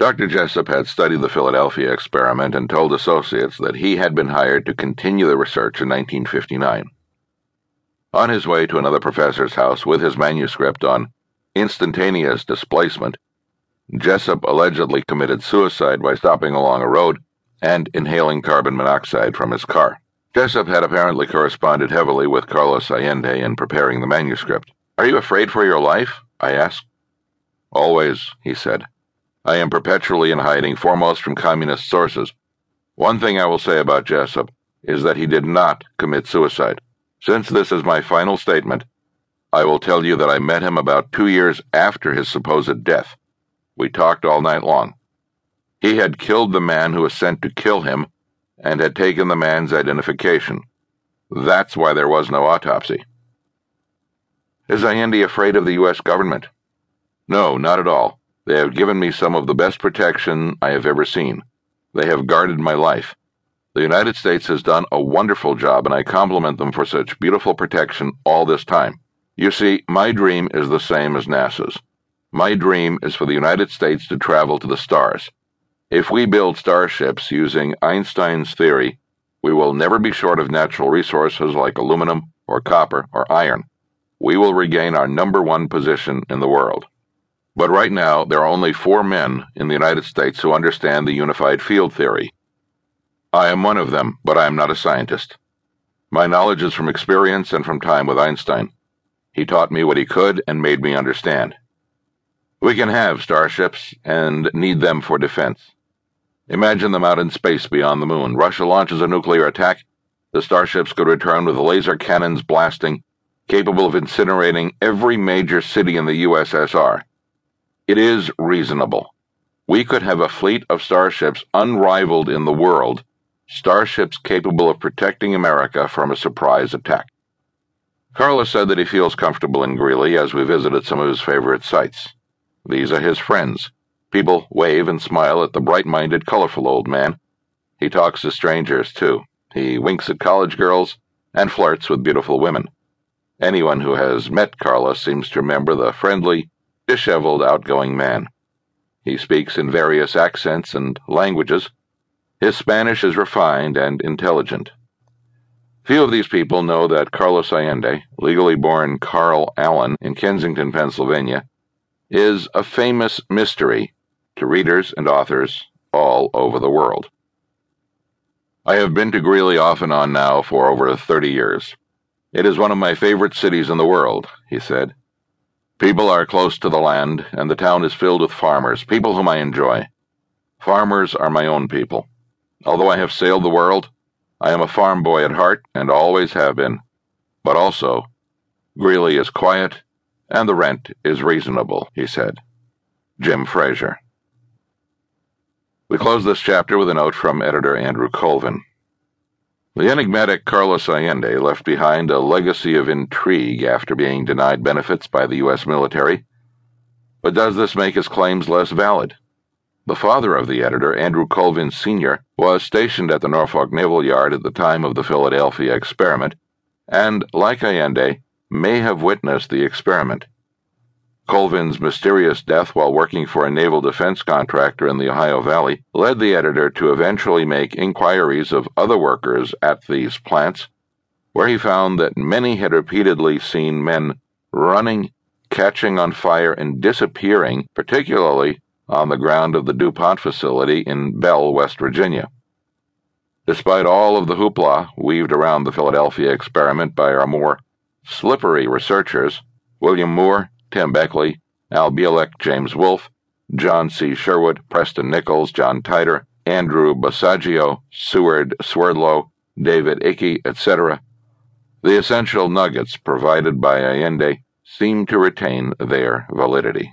Dr. Jessup had studied the Philadelphia experiment and told associates that he had been hired to continue the research in 1959. On his way to another professor's house with his manuscript on instantaneous displacement, Jessup allegedly committed suicide by stopping along a road and inhaling carbon monoxide from his car. Jessup had apparently corresponded heavily with Carlos Allende in preparing the manuscript. Are you afraid for your life? I asked. Always, he said. I am perpetually in hiding, foremost from communist sources. One thing I will say about Jessup is that he did not commit suicide. Since this is my final statement, I will tell you that I met him about two years after his supposed death. We talked all night long. He had killed the man who was sent to kill him and had taken the man's identification. That's why there was no autopsy. Is Allende afraid of the U.S. government? No, not at all. They have given me some of the best protection I have ever seen. They have guarded my life. The United States has done a wonderful job, and I compliment them for such beautiful protection all this time. You see, my dream is the same as NASA's. My dream is for the United States to travel to the stars. If we build starships using Einstein's theory, we will never be short of natural resources like aluminum or copper or iron. We will regain our number one position in the world. But right now, there are only four men in the United States who understand the unified field theory. I am one of them, but I am not a scientist. My knowledge is from experience and from time with Einstein. He taught me what he could and made me understand. We can have starships and need them for defense. Imagine them out in space beyond the moon. Russia launches a nuclear attack. The starships could return with laser cannons blasting, capable of incinerating every major city in the USSR. It is reasonable. We could have a fleet of starships unrivaled in the world starships capable of protecting America from a surprise attack. Carlos said that he feels comfortable in Greeley as we visited some of his favorite sites. These are his friends. People wave and smile at the bright minded, colorful old man. He talks to strangers, too. He winks at college girls and flirts with beautiful women. Anyone who has met Carlos seems to remember the friendly, disheveled, outgoing man. He speaks in various accents and languages his Spanish is refined and intelligent. Few of these people know that Carlos Allende, legally born Carl Allen in Kensington, Pennsylvania, is a famous mystery to readers and authors all over the world. I have been to Greeley off and on now for over 30 years. It is one of my favorite cities in the world, he said. People are close to the land, and the town is filled with farmers, people whom I enjoy. Farmers are my own people. Although I have sailed the world, I am a farm boy at heart and always have been. But also, Greeley is quiet and the rent is reasonable, he said. Jim Frazier. We close this chapter with a note from editor Andrew Colvin. The enigmatic Carlos Allende left behind a legacy of intrigue after being denied benefits by the U.S. military. But does this make his claims less valid? The father of the editor, Andrew Colvin Sr., was stationed at the Norfolk Naval Yard at the time of the Philadelphia experiment, and, like Allende, may have witnessed the experiment. Colvin's mysterious death while working for a naval defense contractor in the Ohio Valley led the editor to eventually make inquiries of other workers at these plants, where he found that many had repeatedly seen men running, catching on fire, and disappearing, particularly on the ground of the DuPont facility in Belle, West Virginia. Despite all of the hoopla weaved around the Philadelphia experiment by our more slippery researchers, William Moore, Tim Beckley, Al Bielek, James Wolfe, John C. Sherwood, Preston Nichols, John Titor, Andrew Basiago, Stewart Swerdlow, David Icke, etc., the essential nuggets provided by Allende seem to retain their validity.